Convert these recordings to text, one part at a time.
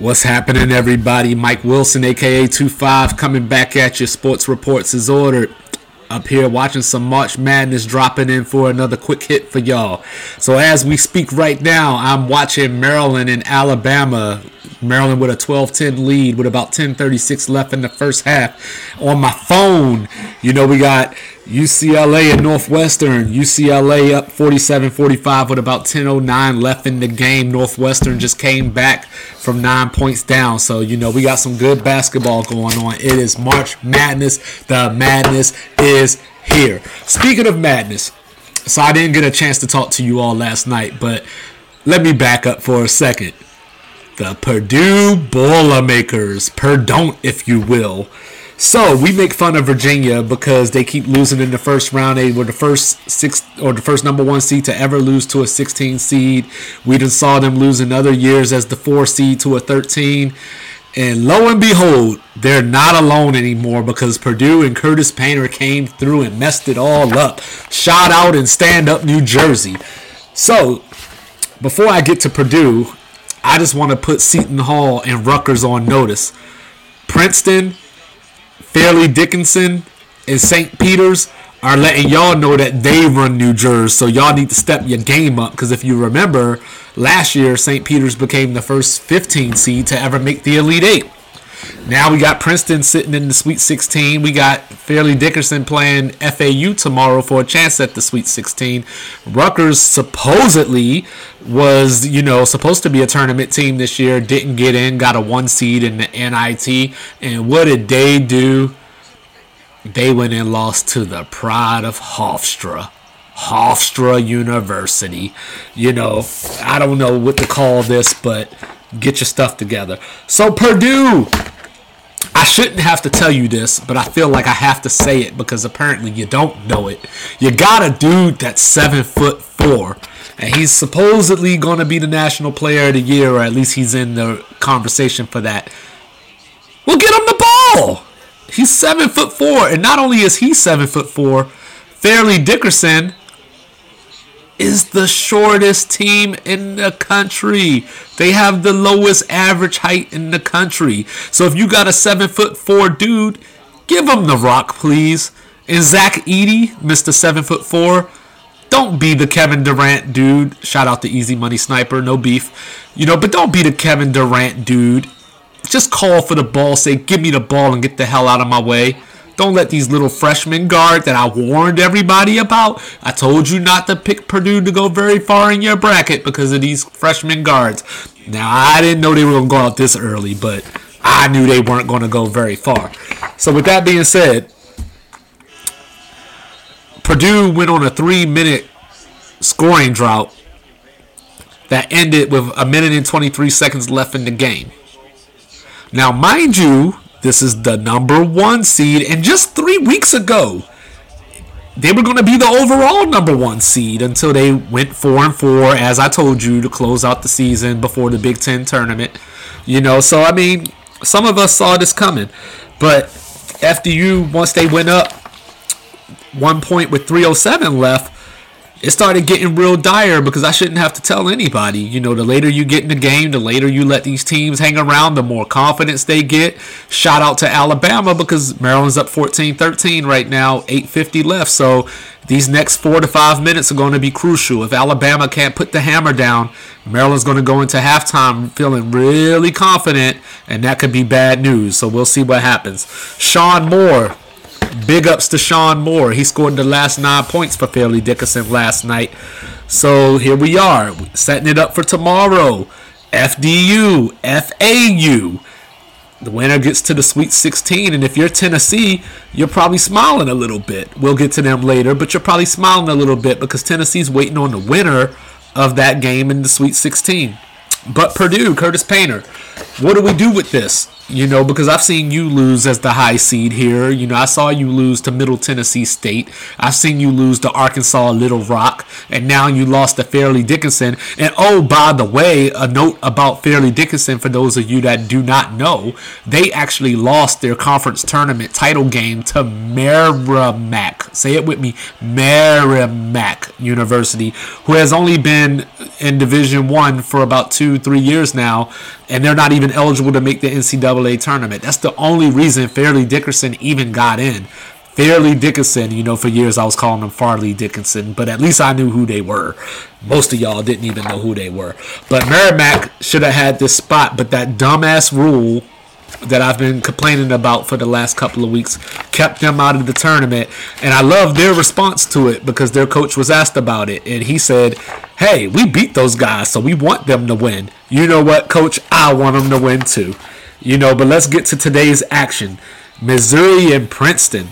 What's happening, everybody? Mike Wilson, aka 25, coming back at you. Sports Reports As Ordered. Up here watching some March Madness dropping in for another quick hit for y'all. So, as we speak right now, I'm watching Maryland and Alabama. Maryland with a 12 10 lead with about 10.36 left in the first half. On my phone, you know, we got UCLA and Northwestern. UCLA up 47-45 with about 10:09 left in the game. Northwestern just came back from nine points down. So you know we got some good basketball going on. It is March Madness. The madness is here. Speaking of madness, so I didn't get a chance to talk to you all last night, but let me back up for a second. The Purdue Boilermakers, Purdue, if you will so we make fun of Virginia because they keep losing in the first round. They were the first six or the first number one seed to ever lose to a 16 seed. We just saw them lose in other years as the four seed to a 13. And lo and behold, they're not alone anymore because Purdue and Curtis Painter came through and messed it all up. Shot out in stand up New Jersey. So before I get to Purdue, I just want to put Seton Hall and Rutgers on notice. Princeton Fairleigh Dickinson and St. Peter's are letting y'all know that they run New Jersey. So y'all need to step your game up because if you remember, last year St. Peter's became the first 15 seed to ever make the Elite Eight. Now we got Princeton sitting in the Sweet 16. We got Fairleigh Dickinson playing FAU tomorrow for a chance at the Sweet 16. Rutgers supposedly was, you know, supposed to be a tournament team this year. Didn't get in, got a one seed in the NIT. And what did they do? They went and lost to the pride of Hofstra. Hofstra University. You know, I don't know what to call this, but get your stuff together. So Purdue, I shouldn't have to tell you this, but I feel like I have to say it because apparently you don't know it. You got a dude that's seven foot four, and he's supposedly going to be the national player of the year, or at least he's in the conversation for that. Well, get him the ball. He's seven foot four, and not only is he seven foot four, Fairleigh Dickinson is the shortest team in the country. They have the lowest average height in the country. So if you got a seven foot four dude, give him the rock, please. And Zach Edey, Mr. Seven foot four, don't be the Kevin Durant dude. Shout out to Easy Money Sniper, no beef. You know, but don't be the Kevin Durant dude. Just call for the ball, say, give me the ball and get the hell out of my way. Don't let these little freshman guard that I warned everybody about. I told you not to pick Purdue to go very far in your bracket because of these freshman guards. Now, I didn't know they were going to go out this early, but I knew they weren't going to go very far. So, with that being said, Purdue went on a three minute scoring drought that ended with a minute and 23 seconds left in the game. Now, mind you, this is the number one seed. And just three weeks ago, they were going to be the overall number one seed until they went four and four, as I told you, to close out the season before the Big Ten tournament. You know, so I mean, some of us saw this coming. But FDU, once they went up one point with 307 left, it started getting real dire because I shouldn't have to tell anybody. You know, the later you get in the game, the later you let these teams hang around, the more confidence they get. Shout out to Alabama because Maryland's up 14-13 right now, 8:50 left. So these next four to five minutes are going to be crucial. If Alabama can't put the hammer down, Maryland's going to go into halftime feeling really confident, and that could be bad news. So we'll see what happens. Sean Moore Big ups to Sean Moore. He scored the last nine points for Fairleigh Dickinson last night. So here we are, setting it up for tomorrow. FDU, FAU. The winner gets to the Sweet 16, and if you're Tennessee, you're probably smiling a little bit. We'll get to them later, but you're probably smiling a little bit because Tennessee's waiting on the winner of that game in the Sweet 16. But Purdue, Curtis Painter, what do we do with this? You know, because I've seen you lose as the high seed here. You know, I saw you lose to Middle Tennessee State. I've seen you lose to Arkansas Little Rock. And now you lost to Fairleigh Dickinson. And oh, by the way, a note about Fairleigh Dickinson for those of you that do not know, they actually lost their conference tournament title game to Merrimack. Say it with me Merrimack University, who has only been in Division One for about two, three years now. And they're not even even eligible to make the NCAA tournament. That's the only reason Fairleigh Dickinson even got in. Fairleigh Dickinson, you know, for years I was calling them Farley Dickinson, but at least I knew who they were. Most of y'all didn't even know who they were. But Merrimack should have had this spot, but that dumbass rule that I've been complaining about for the last couple of weeks kept them out of the tournament. And I love their response to it because their coach was asked about it. And he said, Hey, we beat those guys, so we want them to win. You know what, coach? I want them to win too. You know, but let's get to today's action Missouri and Princeton.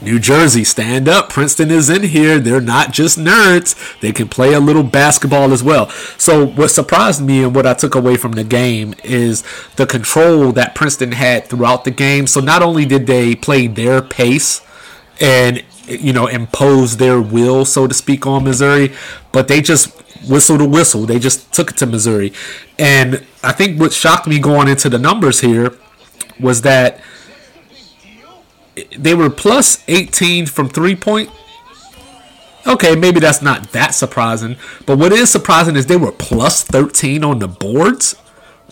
New Jersey, stand up. Princeton is in here. They're not just nerds. They can play a little basketball as well. So, what surprised me and what I took away from the game is the control that Princeton had throughout the game. So, not only did they play their pace and, you know, impose their will, so to speak, on Missouri, but they just whistle to whistle. They just took it to Missouri. And I think what shocked me going into the numbers here was that they were plus 18 from three point. Okay, maybe that's not that surprising. But what is surprising is they were plus 13 on the boards.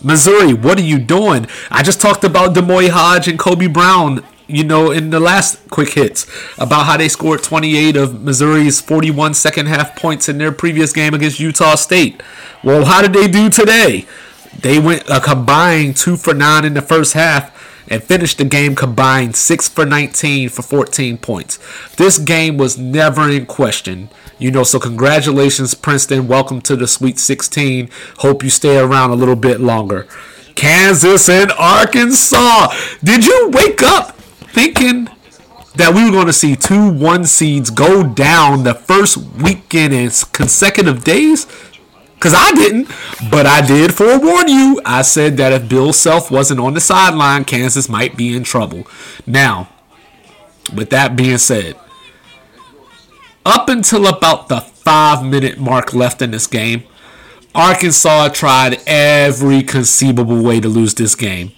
Missouri, what are you doing? I just talked about D'Moi Hodge and Kobe Brown, you know, in the last quick hits about how they scored 28 of Missouri's 41 second half points in their previous game against Utah State. Well, how did they do today? They went a combined two for nine in the first half and finished the game combined 6 for 19 for 14 points. This game was never in question. You know, so congratulations, Princeton. Welcome to the Sweet 16. Hope you stay around a little bit longer. Kansas and Arkansas. Did you wake up thinking that we were going to see two one seeds go down the first weekend in consecutive days? Because I didn't, but I did forewarn you. I said that if Bill Self wasn't on the sideline, Kansas might be in trouble. Now, with that being said, up until about the five minute mark left in this game, Arkansas tried every conceivable way to lose this game.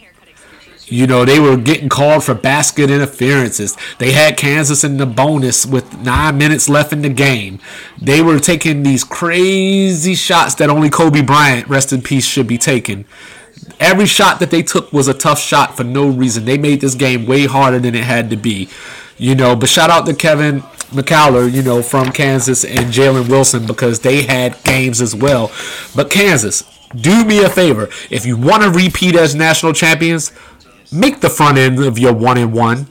You know, they were getting called for basket interferences. They had Kansas in the bonus with nine minutes left in the game. They were taking these crazy shots that only Kobe Bryant, rest in peace, should be taking. Every shot that they took was a tough shot for no reason. They made this game way harder than it had to be. You know, but shout out to Kevin McCullar, you know, from Kansas and Jalen Wilson because they had games as well. But Kansas, do me a favor. If you want to repeat as national champions, make the front end of your one and one.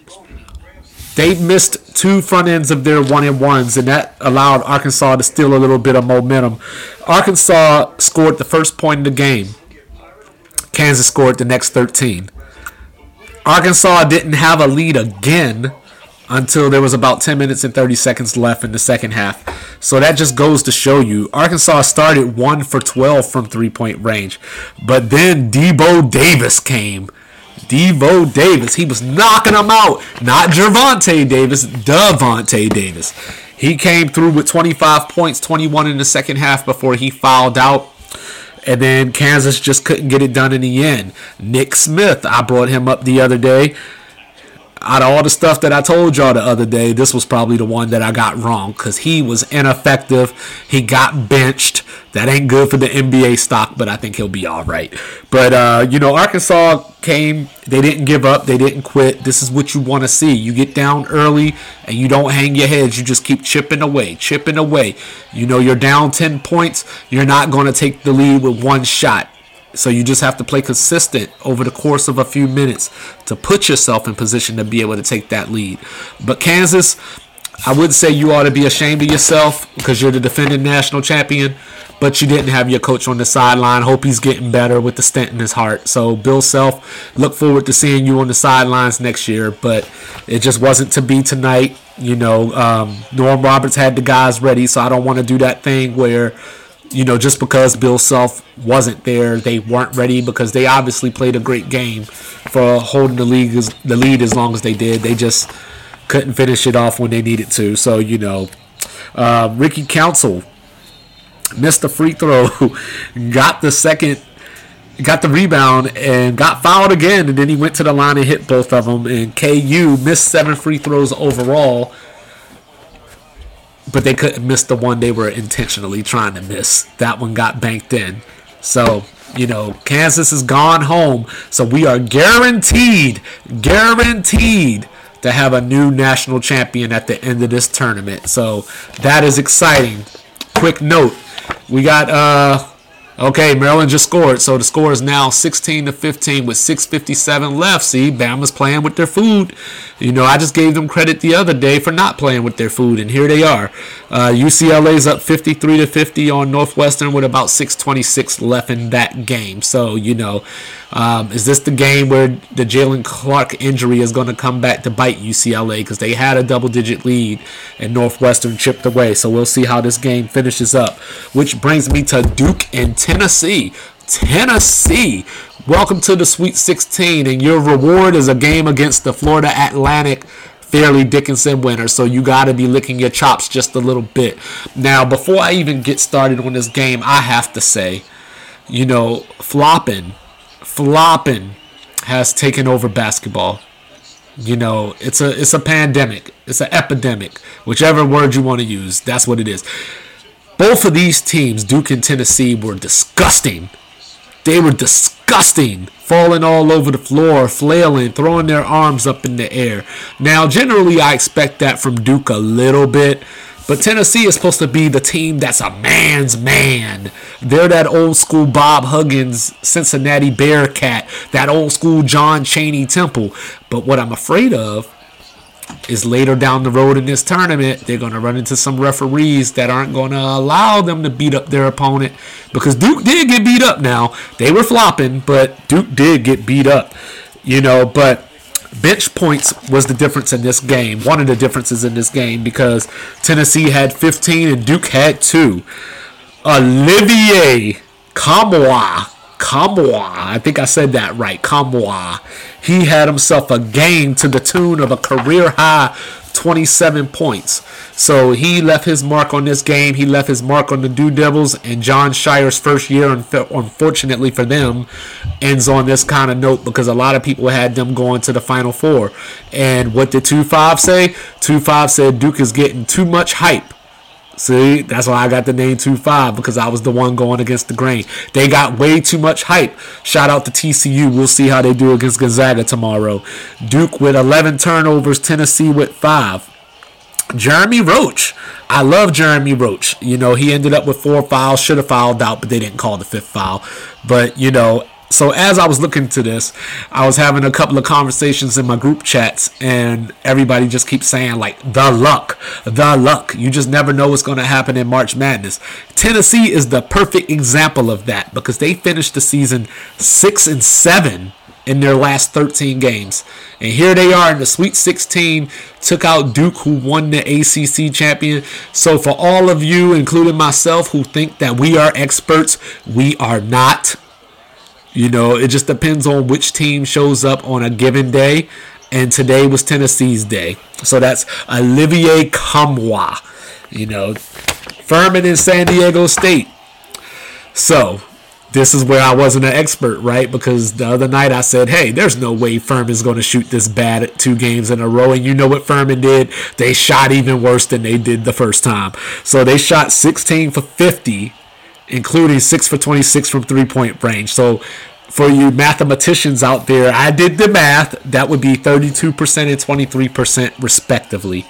They missed two front ends of their one and ones, and that allowed Arkansas to steal a little bit of momentum. Arkansas scored the first point of the game. Kansas scored the next 13. Arkansas didn't have a lead again until there was about 10 minutes and 30 seconds left in the second half. So that just goes to show you Arkansas started 1 for 12 from three point range. But then Debo Davis came Devo Davis. He was knocking them out. Not Gervonta Davis, Davonte Davis. He came through with 25 points, 21 in the second half before he fouled out. And then Kansas just couldn't get it done in the end. Nick Smith, I brought him up the other day out of all the stuff that I told y'all the other day, this was probably the one that I got wrong because he was ineffective. He got benched. That ain't good for the NBA stock, but I think he'll be all right. But, uh, you know, Arkansas came. They didn't give up. They didn't quit. This is what you want to see. You get down early and you don't hang your heads. You just keep chipping away, chipping away. You know, you're down 10 points. You're not going to take the lead with one shot so you just have to play consistent over the course of a few minutes to put yourself in position to be able to take that lead. But Kansas, I would say you ought to be ashamed of yourself because you're the defending national champion, but you didn't have your coach on the sideline. Hope he's getting better with the stent in his heart. So, Bill Self, look forward to seeing you on the sidelines next year, but it just wasn't to be tonight. You know, um, Norm Roberts had the guys ready, so I don't want to do that thing where you know, just because Bill Self wasn't there, they weren't ready because they obviously played a great game for holding the league as, the lead as long as they did. They just couldn't finish it off when they needed to. So you know, uh, Ricky Council missed the free throw, got the second, got the rebound, and got fouled again. And then he went to the line and hit both of them. And KU missed seven free throws overall but they couldn't miss the one they were intentionally trying to miss. That one got banked in. So, You know, Kansas has gone home, so we are guaranteed, guaranteed to have a new national champion at the end of this tournament. So that is exciting. Quick note, we got uh Okay, Maryland just scored, so the score is now 16 to 15 with 6:57 left. See, Bama's playing with their food. You know, I just gave them credit the other day for not playing with their food, and here they are. Uh, UCLA's up 53 to 50 on Northwestern with about 6:26 left in that game. So you know, um, is this the game where the Jaylen Clark injury is going to come back to bite UCLA because they had a double-digit lead and Northwestern chipped away. So we'll see how this game finishes up. Which brings me to Duke and. Tennessee. Tennessee. Welcome to the Sweet 16, and your reward is a game against the Florida Atlantic Fairleigh Dickinson winner. So you got to be licking your chops just a little bit. Now, before I even get started on this game, I have to say, you know, flopping, flopping has taken over basketball. You know, it's a it's a pandemic. It's an epidemic. Whichever word you want to use, that's what it is. Both of these teams, Duke and Tennessee, were disgusting. They were disgusting, falling all over the floor, flailing, throwing their arms up in the air. Now, generally, I expect that from Duke a little bit. But Tennessee is supposed to be the team that's a man's man. They're that old school Bob Huggins, Cincinnati Bearcat, that old school John Chaney Temple. But what I'm afraid of is later down the road in this tournament, they're going to run into some referees that aren't going to allow them to beat up their opponent because Duke did get beat up now. They were flopping, but Duke did get beat up, you know, but bench points was the difference in this game. One of the differences in this game because Tennessee had 15 and Duke had 2. Olivier Nkamhoua Nkamhoua, I think I said that right, Nkamhoua. He had himself a game to the tune of a career high 27 points. So he left his mark on this game. He left his mark on the Dew Devils, and Jon Scheyer's first year, unfortunately for them, ends on this kind of note because a lot of people had them going to the Final Four. And what did 2 5 say? 2 5 said Duke is getting too much hype. See, that's why I got the name 2-5 because I was the one going against the grain. They got way too much hype. Shout out to TCU. We'll see how they do against Gonzaga tomorrow. Duke with 11 turnovers, Tennessee with 5. Jeremy Roach. I love Jeremy Roach. You know, he ended up with four fouls, should have fouled out, but they didn't call the fifth foul. But, you know, so as I was looking to this, I was having a couple of conversations in my group chats, and everybody just keeps saying like the luck, the luck. You just never know what's going to happen in March Madness. Tennessee is the perfect example of that because they finished the season six and seven in their last 13 games. And here they are in the Sweet 16, took out Duke, who won the ACC champion. So, for all of you, including myself, who think that we are experts, we are not. You know, it just depends on which team shows up on a given day. And today was Tennessee's day. So that's Olivier Nkamhoua. You know, Furman in San Diego State. So this is where I wasn't an expert, right? Because the other night I said, hey, there's no way Furman's going to shoot this bad at two games in a row. And you know what Furman did? They shot even worse than they did the first time. So they shot 16 for 50 including 6 for 26 from three point range. So for you mathematicians out there, I did the math. That would be 32% and 23% respectively.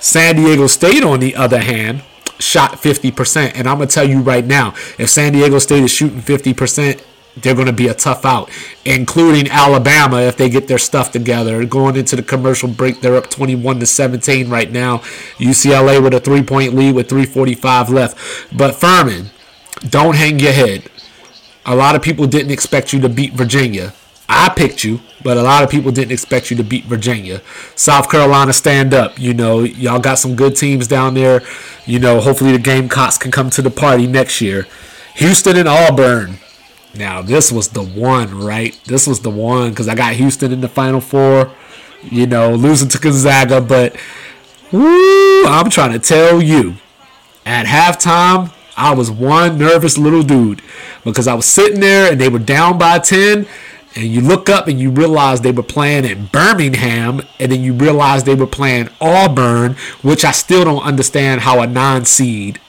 San Diego State, on the other hand, shot 50%. And I'm going to tell you right now, if San Diego State is shooting 50%, they're going to be a tough out, including Alabama if they get their stuff together. Going into the commercial break, they're up 21 to 17 right now. UCLA with a three point lead with 3:45 left. But Furman, don't hang your head. A lot of people didn't expect you to beat Virginia. I picked you, but a lot of people didn't expect you to beat Virginia. South Carolina, stand up. You know, y'all got some good teams down there. You know, hopefully the Gamecocks can come to the party next year. Houston and Auburn. Now, this was the one, right? This was the one because I got Houston in the Final Four. You know, losing to Gonzaga, but woo, I'm trying to tell you, at halftime, I was one nervous little dude because I was sitting there and they were down by 10 and you look up and you realize they were playing at Birmingham and then you realize they were playing Auburn, which I still don't understand how a non seed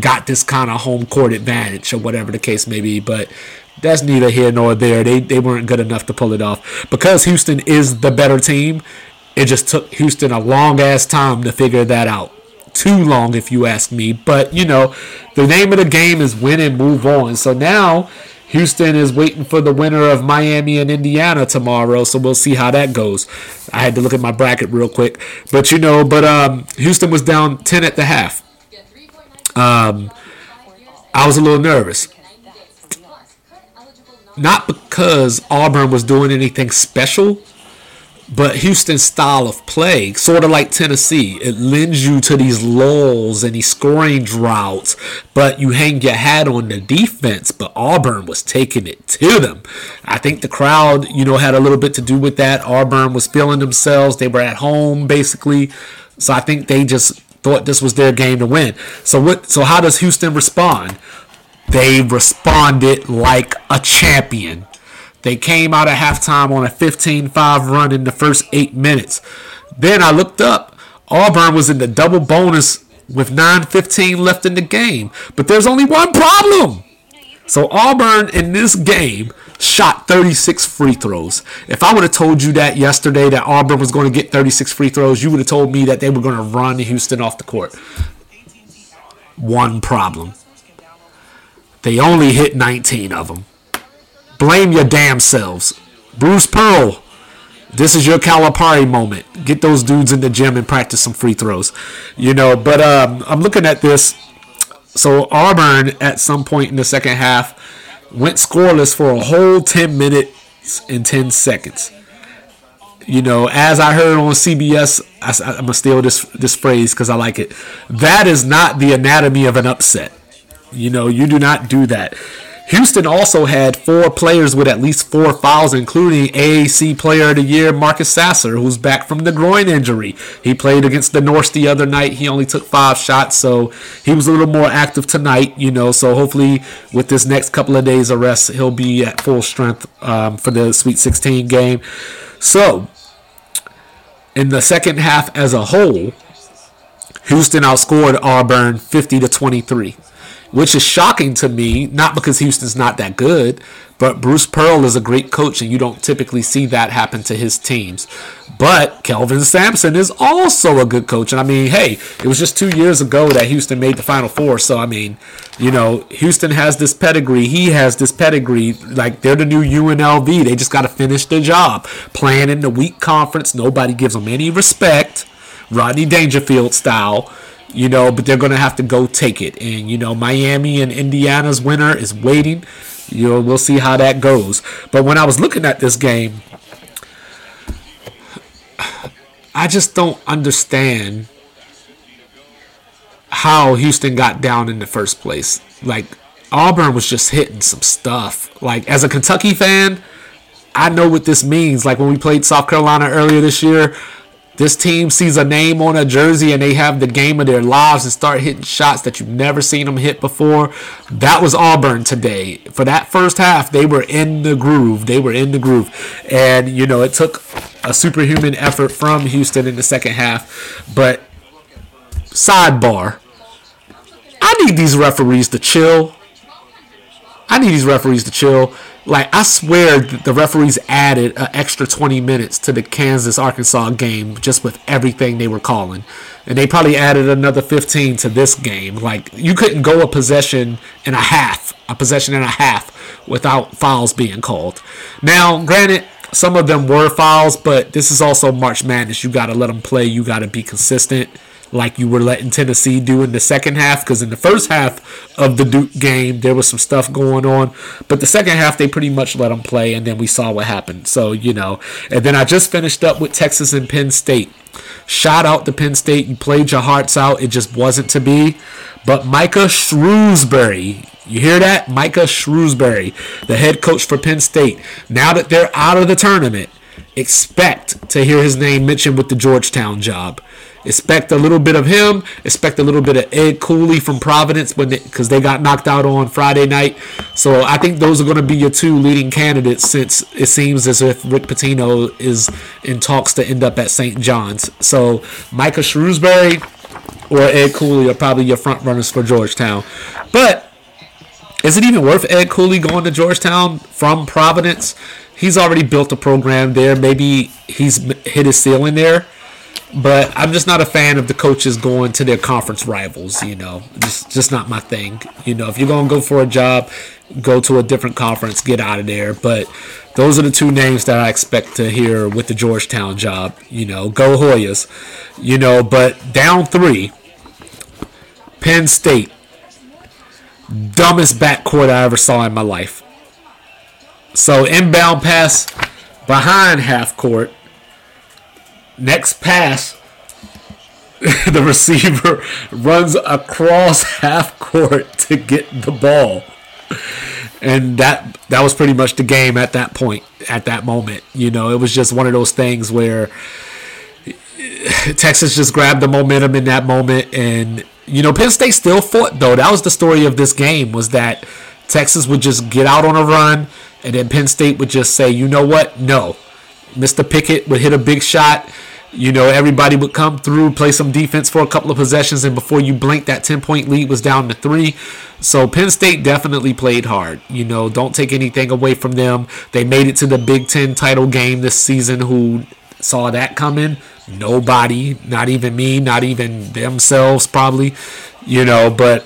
got this kind of home court advantage or whatever the case may be. But that's neither here nor there. They they weren't good enough to pull it off because Houston is the better team. It just took Houston a long ass time to figure that out. Too long, if you ask me. But you know, the name of the game is win and move on. So now Houston is waiting for the winner of Miami and Indiana tomorrow, so we'll see how that goes. I had to look at my bracket real quick, but you know, but um, Houston was down ten at the half. Um, I was a little nervous. Not because Auburn was doing anything special, but Houston's style of play, sort of like Tennessee, it lends you to these lulls and these scoring droughts, but you hang your hat on the defense. But Auburn was taking it to them. I think the crowd, you know, had a little bit to do with that. Auburn was feeling themselves. They were at home, basically. So I think they just thought this was their game to win. So what? So how does Houston respond? They responded like a champion. They came out of halftime on a 15 5 run in the first eight minutes. Then I looked up. Auburn was in the double bonus with 9.15 left in the game. But there's only one problem. So Auburn in this game shot 36 free throws. If I would have told you that yesterday that Auburn was going to get 36 free throws, you would have told me that they were going to run Houston off the court. One problem. They only hit 19 of them. Blame your damn selves. Bruce Pearl, this is your Calipari moment. Get those dudes in the gym and practice some free throws. You know, but um, I'm looking at this. So Auburn, at some point in the second half, went scoreless for a whole 10 minutes and 10 seconds. You know, as I heard on CBS, I, am gonna steal this this phrase because I like it. That is not the anatomy of an upset. You know, you do not do that. Houston also had four players with at least four fouls, including AAC Player of the Year Marcus Sasser, who's back from the groin injury. He played against the North the other night. He only took five shots, so he was a little more active tonight, you know. So hopefully, with this next couple of days of rest, he'll be at full strength um, for the Sweet 16 game. So, in the second half as a whole, Houston outscored Auburn 50 to 23 which is shocking to me, not because Houston's not that good, but Bruce Pearl is a great coach, and you don't typically see that happen to his teams. But Kelvin Sampson is also a good coach. And I mean, hey, it was just two years ago that Houston made the Final Four. So, I mean, you know, Houston has this pedigree. He has this pedigree. Like, they're the new UNLV. They just got to finish the job. Playing in the weak conference, nobody gives them any respect. Rodney Dangerfield style you know, but they're going to have to go take it. And, you know, Miami and Indiana's winner is waiting. You know, we'll see how that goes. But when I was looking at this game, I just don't understand how Houston got down in the first place. Like, Auburn was just hitting some stuff. Like, as a Kentucky fan, I know what this means. Like, when we played South Carolina earlier this year, this team sees a name on a jersey and they have the game of their lives and start hitting shots that you've never seen them hit before. That was Auburn today. For that first half, they were in the groove. They were in the groove. And, you know, it took a superhuman effort from Houston in the second half. But, sidebar, I need these referees to chill. I need these referees to chill like I swear the referees added an extra 20 minutes to the Kansas Arkansas game just with everything they were calling. And they probably added another 15 to this game. Like you couldn't go a possession and a half, a possession and a half without fouls being called. Now, granted, some of them were fouls, but this is also March Madness. You got to let them play. You got to be consistent like you were letting Tennessee do in the second half. Because in the first half of the Duke game, there was some stuff going on. But the second half, they pretty much let them play, and then we saw what happened. So, you know. And then I just finished up with Texas and Penn State. Shout out to Penn State. You played your hearts out. It just wasn't to be. But Micah Shrewsberry, you hear that? Micah Shrewsberry, the head coach for Penn State. Now that they're out of the tournament, expect to hear his name mentioned with the Georgetown job. Expect a little bit of him. Expect a little bit of Ed Cooley from Providence because they, they, got knocked out on Friday night. So I think those are going to be your two leading candidates since it seems as if Rick Pitino is in talks to end up at St. John's. So Micah Shrewsberry or Ed Cooley are probably your front runners for Georgetown. But is it even worth Ed Cooley going to Georgetown from Providence? He's already built a program there. Maybe he's hit his ceiling there. But I'm just not a fan of the coaches going to their conference rivals. You know, just just not my thing. You know, if you're gonna go for a job, go to a different conference, get out of there. But those are the two names that I expect to hear with the Georgetown job. You know, go Hoyas. You know, but down three, Penn State, dumbest backcourt I ever saw in my life. So inbound pass behind half court. Next pass, the receiver runs across half court to get the ball. And that that was pretty much the game at that point, at that moment. You know, it was just one of those things where Texas just grabbed the momentum in that moment and you know, Penn State still fought though. That was the story of this game was that Texas would just get out on a run and then Penn State would just say, "You know what? No." Mr. Pickett would hit a big shot. You know, everybody would come through, play some defense for a couple of possessions, and before you blink, that 10 point lead was down to three. So Penn State definitely played hard. You know, don't take anything away from them. They made it to the Big Ten title game this season. Who saw that coming? Nobody, not even me, not even themselves, probably. You know, but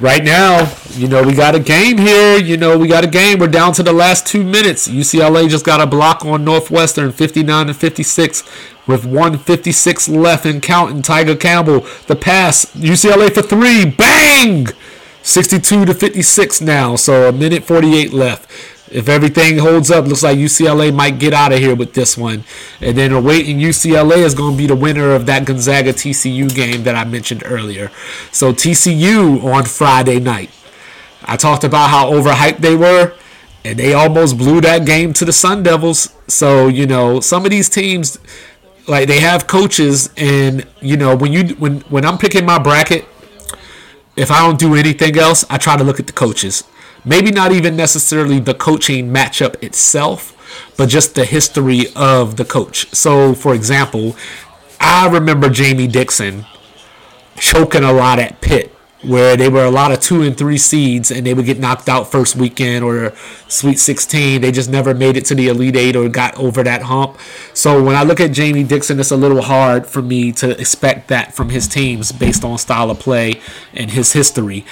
right now, you know, we got a game here. You know, we got a game. We're down to the last two minutes. UCLA just got a block on Northwestern, 59 to 56, with 156 left and counting. Tiger Campbell, the pass. UCLA for three. Bang! 62 to 56 now. So a minute 48 left. If everything holds up, looks like UCLA might get out of here with this one. And then awaiting UCLA is going to be the winner of that Gonzaga TCU game that I mentioned earlier. So TCU on Friday night. I talked about how overhyped they were, and they almost blew that game to the Sun Devils. So, you know, some of these teams like they have coaches and you know, when you when when I'm picking my bracket, if I don't do anything else, I try to look at the coaches maybe not even necessarily the coaching matchup itself, but just the history of the coach. So, for example, I remember Jamie Dixon choking a lot at Pitt where they were a lot of two and three seeds and they would get knocked out first weekend or Sweet 16. They just never made it to the Elite Eight or got over that hump. So when I look at Jamie Dixon, it's a little hard for me to expect that from his teams based on style of play and his history.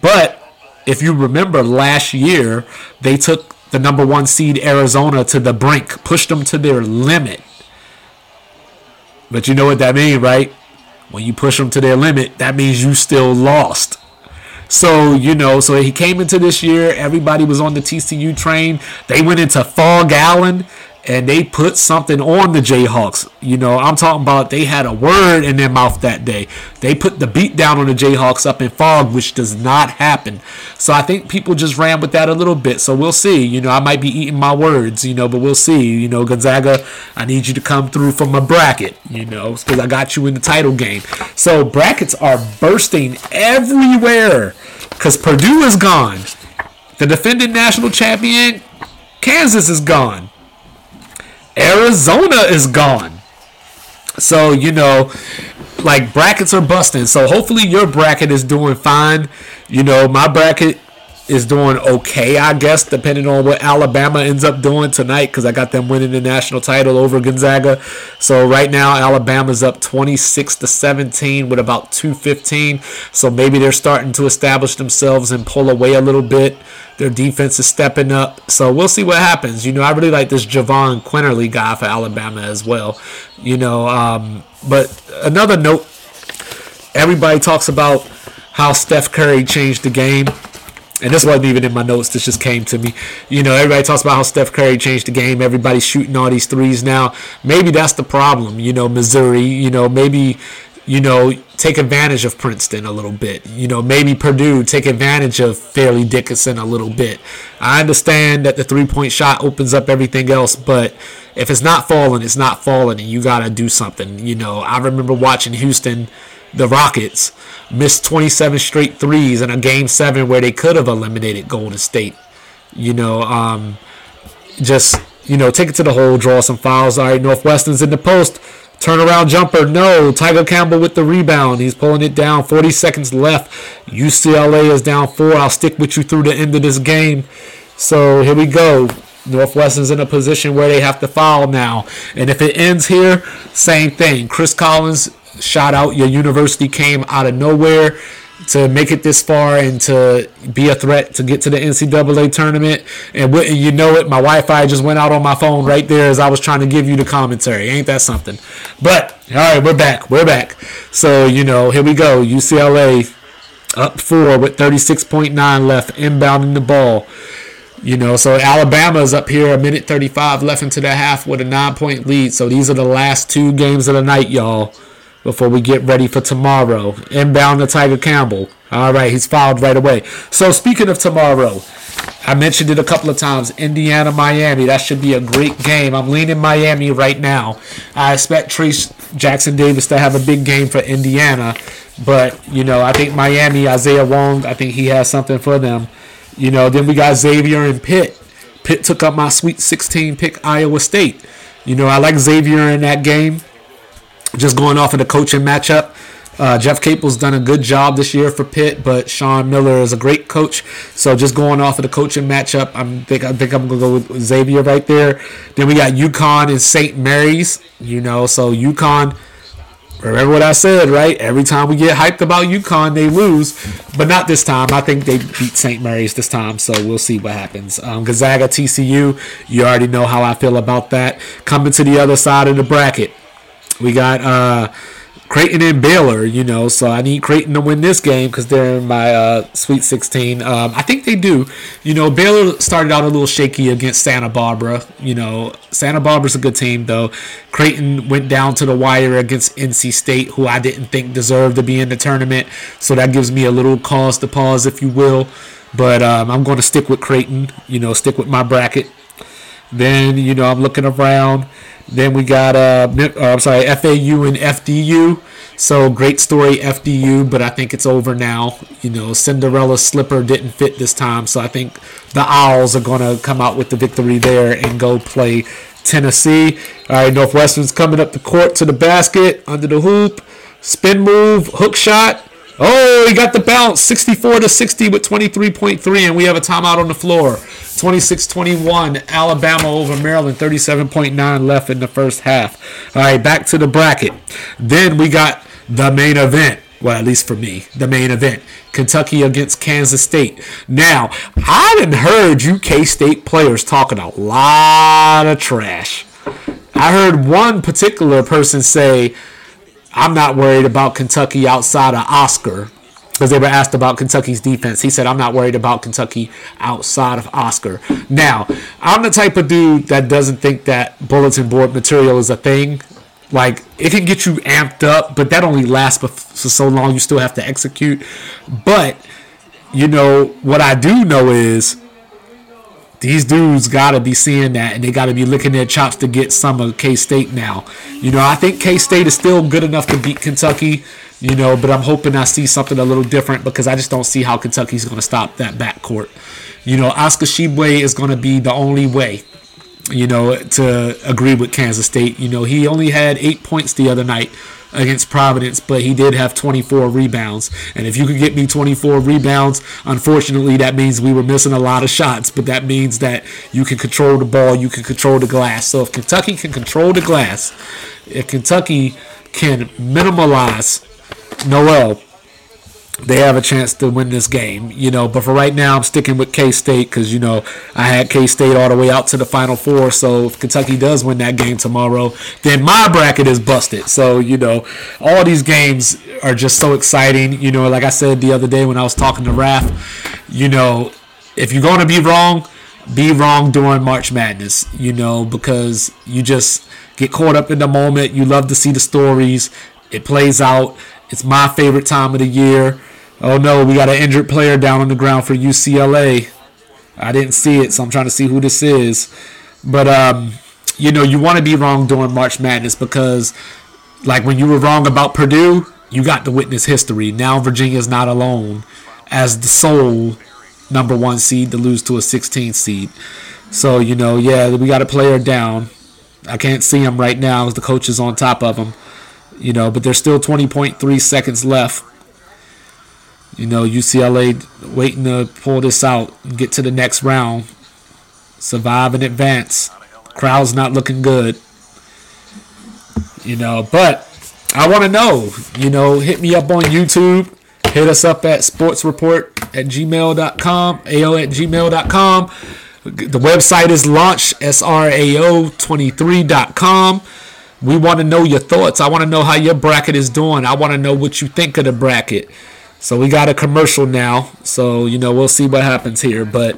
But if you remember last year, they took the number one seed Arizona to the brink, pushed them to their limit. But you know what that means, right? When you push them to their limit, that means you still lost. So, you know, so he came into this year, everybody was on the TCU train. They went into Phog Allen and they put something on the Jayhawks. You know, I'm talking about they had a word in their mouth that day. They put the beat down on the Jayhawks up in Phog, which does not happen. So I think people just ran with that a little bit. So we'll see. You know, I might be eating my words, you know, but we'll see. You know, Gonzaga, I need you to come through from my bracket, you know, because I got you in the title game. So brackets are bursting everywhere because Purdue is gone. The defending national champion, Kansas is gone. Arizona is gone. So, you know, like brackets are busting. So hopefully your bracket is doing fine. You know, my bracket is doing okay, I guess, depending on what Alabama ends up doing tonight, because I got them winning the national title over Gonzaga. So right now, Alabama's up 26 to 17 with about 215. So maybe they're starting to establish themselves and pull away a little bit. Their defense is stepping up. So we'll see what happens. You know, I really like this Jahvon Quinerly guy for Alabama as well. You know, um, but another note everybody talks about how Steph Curry changed the game and this wasn't even in my notes. This just came to me. You know, everybody talks about how Steph Curry changed the game. Everybody's shooting all these threes now. Maybe that's the problem. You know, Missouri. You know, maybe you know take advantage of Princeton a little bit. You know, maybe Purdue take advantage of Fairleigh Dickinson a little bit. I understand that the three point shot opens up everything else, but if it's not falling, it's not falling, and you gotta do something. You know, I remember watching Houston the Rockets missed 27 straight threes in a game seven where they could have eliminated Golden State. You know, um, just you know, take it to the hole, draw some fouls. All right, Northwestern's in the post. Turnaround jumper, no. Tiger Campbell with the rebound. He's pulling it down. 40 seconds left. UCLA is down four. I'll stick with you through the end of this game. So here we go. Northwestern's in a position where they have to foul now. And if it ends here, same thing. Chris Collins, shout out. Your university came out of nowhere to make it this far and to be a threat to get to the NCAA tournament. And wouldn't you know it, my Wi-Fi just went out on my phone right there as I was trying to give you the commentary. Ain't that something? But all right, we're back. We're back. So you know, here we go. UCLA up four with 36.9 left, inbounding the ball. You know, so Alabama's up here a minute 35 left into the half with a nine point lead. So these are the last two games of the night, y'all before we get ready for tomorrow. Inbound to Tiger Campbell. All right, he's fouled right away. So speaking of tomorrow, I mentioned it a couple of times. Indiana, Miami. That should be a great game. I'm leaning Miami right now. I expect Trayce Jackson Davis to have a big game for Indiana, but you know I think Miami, Isaiah Wong. I think he has something for them. You know, then we got Xavier and Pitt. Pitt took up my Sweet 16 pick, Iowa State. You know, I like Xavier in that game just going off of the coaching matchup. Uh, Jeff Capel's done a good job this year for Pitt, but Sean Miller is a great coach. So just going off of the coaching matchup, I'm think I think I'm gonna go with Xavier right there. Then we got UConn and St. Mary's. You know, so UConn. Remember what I said, right? Every time we get hyped about UConn, they lose, but not this time. I think they beat St. Mary's this time, so we'll see what happens. Um, Gonzaga, TCU, you already know how I feel about that. Coming to the other side of the bracket, we got uh, Creighton and Baylor, you know, so I need Creighton to win this game because they're in my uh, Sweet 16. Um, I think they do. You know, Baylor started out a little shaky against Santa Barbara. You know, Santa Barbara's a good team, though. Creighton went down to the wire against NC State, who I didn't think deserved to be in the tournament. So that gives me a little cause to pause, if you will. But um, I'm going to stick with Creighton, you know, stick with my bracket. Then, you know, I'm looking around. Then we got uh, uh, I'm sorry, FAU and FDU. So great story FDU, but I think it's over now. You know, Cinderella slipper didn't fit this time, so I think the Owls are to come out with the victory there and go play Tennessee. All right, Northwestern's coming up the court to the basket under the hoop, spin move, hook shot. Oh, he got the bounce, 64 to 60 with 23.3, and we have a timeout on the floor. 26-21, Alabama over Maryland, 37.9 left in the first half. All right, back to the bracket. Then we got the main event. Well, at least for me, the main event. Kentucky against Kansas State. Now, I have heard UK State players talking a lot of trash. I heard one particular person say, I'm not worried about Kentucky outside of Oscar because they were asked about Kentucky's defense. He said, I'm not worried about Kentucky outside of Oscar. Now, I'm the type of dude that doesn't think that bulletin board material is a thing. Like, it can get you amped up, but that only lasts for so long. You still have to execute. But, you know, what I do know is these dudes got to be seeing that and they got to be licking their chops to get some of K State now. You know, I think K State is still good enough to beat Kentucky, you know, but I'm hoping I see something a little different because I just don't see how Kentucky's to stop that backcourt. You know, Oscar Tshiebwe is to be the only way, you know, to agree with Kansas State. You know, he only had eight points the other night against Providence, but he did have 24 rebounds. And if you could get me 24 rebounds, unfortunately, that means we were missing a lot of shots, but that means that you can control the ball, you can control the glass. So if Kentucky can control the glass, if Kentucky can minimize Nowell they have a chance to win this game, you know. But for right now, I'm sticking with K State because you know I had K State all the way out to the Final Four. So if Kentucky does win that game tomorrow, then my bracket is busted. So you know, all these games are just so exciting. You know, like I said the other day when I was talking to Raf, you know, if you're gonna be wrong, be wrong during March Madness. You know, because you just get caught up in the moment. You love to see the stories. It plays out. It's my favorite time of the year. Oh no, we got an injured player down on the ground for UCLA. I didn't see it, so I'm trying to see who this is. But um, you know, you want to be wrong during March Madness because, like, when you were wrong about Purdue, you got to witness history. Now Virginia's not alone as the sole number one seed to lose to a 16 seed. So you know, yeah, we got a player down. I can't see him right now as the coach is on top of them. You know, but there's still 20.3 seconds left. You know, UCLA waiting to pull this out and get to the next round. Survive and advance. Crowd's not looking good. You know, but I want to know. You know, hit me up on YouTube. Hit us up at sportsreport at gmail.com, AO at gmail.com. The website is launch, SRAO23.com. We want to know your thoughts. I want to know how your bracket is doing. I want to know what you think of the bracket. So we got a commercial now. So, you know, we'll see what happens here. But,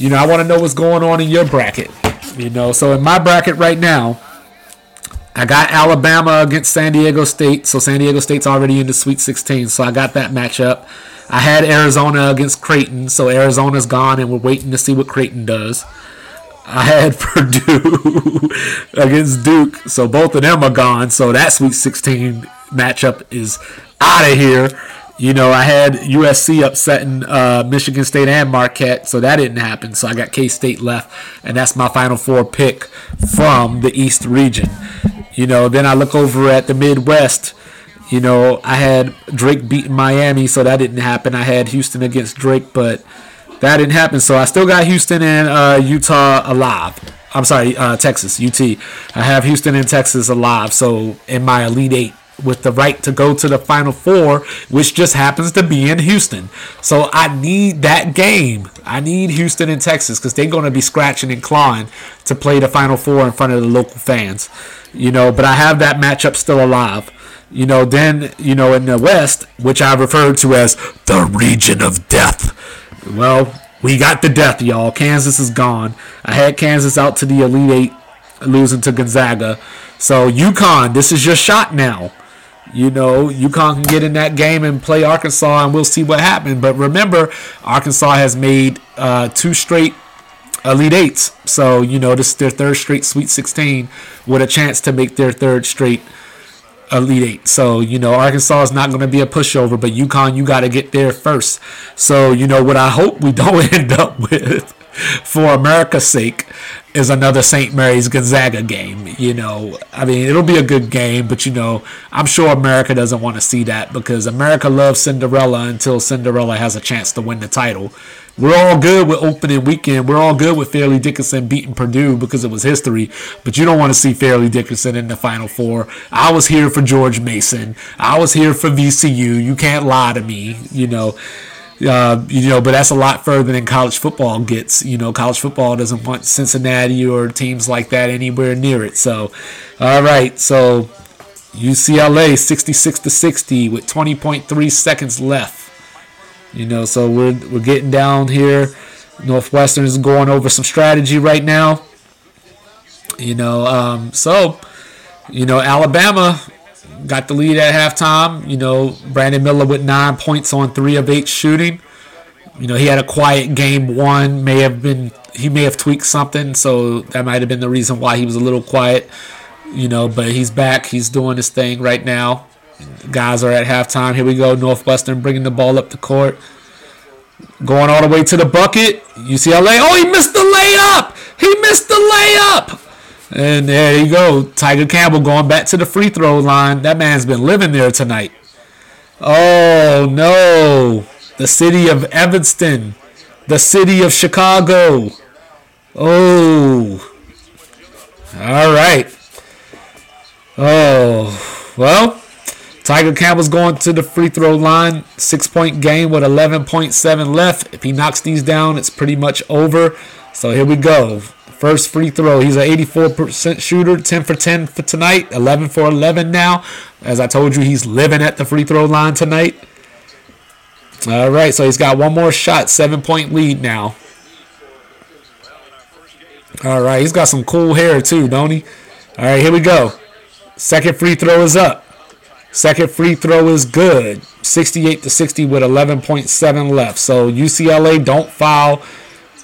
you know, I want to know what's going on in your bracket. You know, so in my bracket right now, I got Alabama against San Diego State. So San Diego State's already in the Sweet 16. So I got that matchup. I had Arizona against Creighton. So Arizona's gone, and we're waiting to see what Creighton does. I had Purdue against Duke. So both of them are gone. So that Sweet 16 matchup is out of here. You know, I had USC upsetting uh, Michigan State and Marquette, so that didn't happen. So I got K State left, and that's my Final Four pick from the East region. You know, then I look over at the Midwest. You know, I had Drake beating Miami, so that didn't happen. I had Houston against Drake, but that didn't happen. So I still got Houston and uh, Utah alive. I'm sorry, uh, Texas, UT. I have Houston and Texas alive. So in my Elite Eight with the right to go to the Final Four, which just happens to be in Houston. So I need that game. I need Houston and Texas because they're going to be scratching and clawing to play the Final Four in front of the local fans. You know, but I have that matchup still alive. You know, then, you know, in the West, which I referred to as the region of death. Well, we got the death, y'all. Kansas is gone. I had Kansas out to the Elite Eight, losing to Gonzaga. So, UConn, this is your shot now. You know, UConn can get in that game and play Arkansas, and we'll see what happens. But remember, Arkansas has made uh, two straight Elite Eights. So, you know, this is their third straight Sweet 16 with a chance to make their third straight Elite Eight. So, you know, Arkansas is not going to be a pushover, but UConn, you got to get there first. So, you know, what I hope we don't end up with for America's sake is another St. Mary's Gonzaga game. You know, I mean, it'll be a good game, but you know, I'm sure America doesn't want to see that because America loves Cinderella until Cinderella has a chance to win the title. We're all good with opening weekend. We're all good with Fairleigh Dickinson beating Purdue because it was history, but you don't want to see Fairleigh Dickinson in the Final Four. I was here for George Mason. I was here for VCU. You can't lie to me, you know. Uh, you know, but that's a lot further than college football gets. You know, college football doesn't want Cincinnati or teams like that anywhere near it. So, all right, so UCLA 66 to 60 with 20.3 seconds left. You know, so we're we're getting down here. Northwestern is going over some strategy right now. You know, um, so you know Alabama got the lead at halftime. You know, Brandon Miller with nine points on three of eight shooting. You know, he had a quiet game one. May have been he may have tweaked something, so that might have been the reason why he was a little quiet. You know, but he's back. He's doing his thing right now. Guys are at halftime. Here we go. Northwestern bringing the ball up the court. Going all the way to the bucket. UCLA. Oh, he missed the layup. He missed the layup. And there you go. Tiger Campbell going back to the free throw line. That man's been living there tonight. Oh, no. The city of Evanston. The city of Chicago. Oh. All right. Oh, well, Tiger Campbell's going to the free throw line. Six point game with 11.7 left. If he knocks these down, it's pretty much over. So here we go. First free throw. He's an 84% shooter, 10 for 10 for tonight, 11 for 11 now. As I told you, he's living at the free throw line tonight. All right, so he's got one more shot, seven point lead now. All right, he's got some cool hair too, don't he? All right, here we go. Second free throw is up. Second free throw is good. 68 to 60 with 11.7 left. So UCLA don't foul.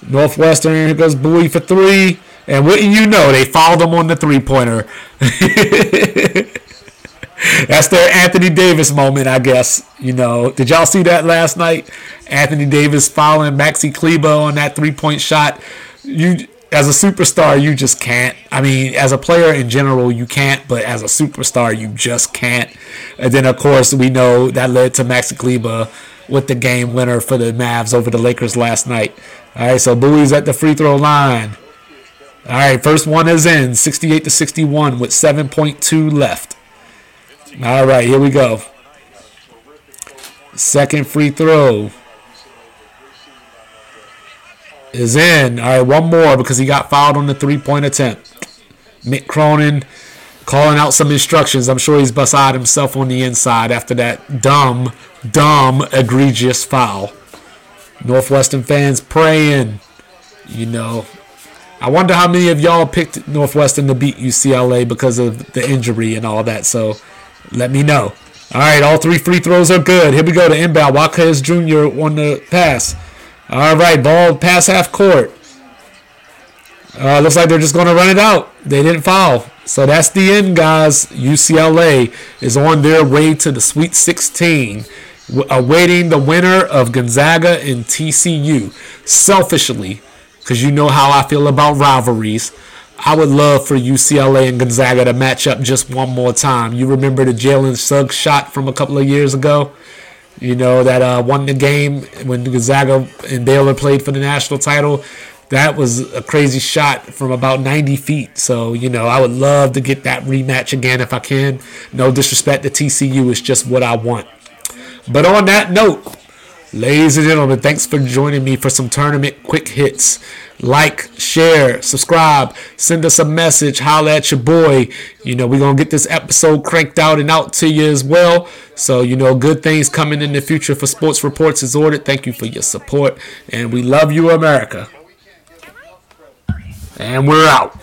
Northwestern, goes Buie for three. And wouldn't you know, they fouled him on the three pointer. That's their Anthony Davis moment, I guess. You know, did y'all see that last night? Anthony Davis fouling Maxi Kleber on that three point shot. You, as a superstar, you just can't. I mean, as a player in general, you can't, but as a superstar, you just can't. And then, of course, we know that led to Maxi Kleber with the game winner for the Mavs over the Lakers last night. All right, so Buie's at the free throw line. All right, first one is in, 68 to 61 with 7.2 left. All right, here we go. Second free throw is in. All right, one more because he got fouled on the three-point attempt. Mick Cronin calling out some instructions. I'm sure he's beside himself on the inside after that dumb, dumb, egregious foul. Northwestern fans praying. You know, I wonder how many of y'all picked Northwestern to beat UCLA because of the injury and all that. So let me know. All right, all three free throws are good. Here we go to inbound. Jaquez Jr. on the pass. All right, ball pass half court. Uh, looks like they're just going to run it out. They didn't foul. So that's the end, guys. UCLA is on their way to the Sweet 16, awaiting the winner of Gonzaga and TCU. Selfishly, because you know how I feel about rivalries, I would love for UCLA and Gonzaga to match up just one more time. You remember the Jalen Suggs shot from a couple of years ago? You know, that uh, won the game when Gonzaga and Baylor played for the national title. That was a crazy shot from about 90 feet. So, you know, I would love to get that rematch again if I can. No disrespect to TCU, it's just what I want. But on that note, ladies and gentlemen, thanks for joining me for some tournament quick hits. Like, share, subscribe, send us a message, holla at your boy. You know, we're going to get this episode cranked out and out to you as well. So, you know, good things coming in the future for Sports Reports As Ordered. Thank you for your support. And we love you, America. And we're out.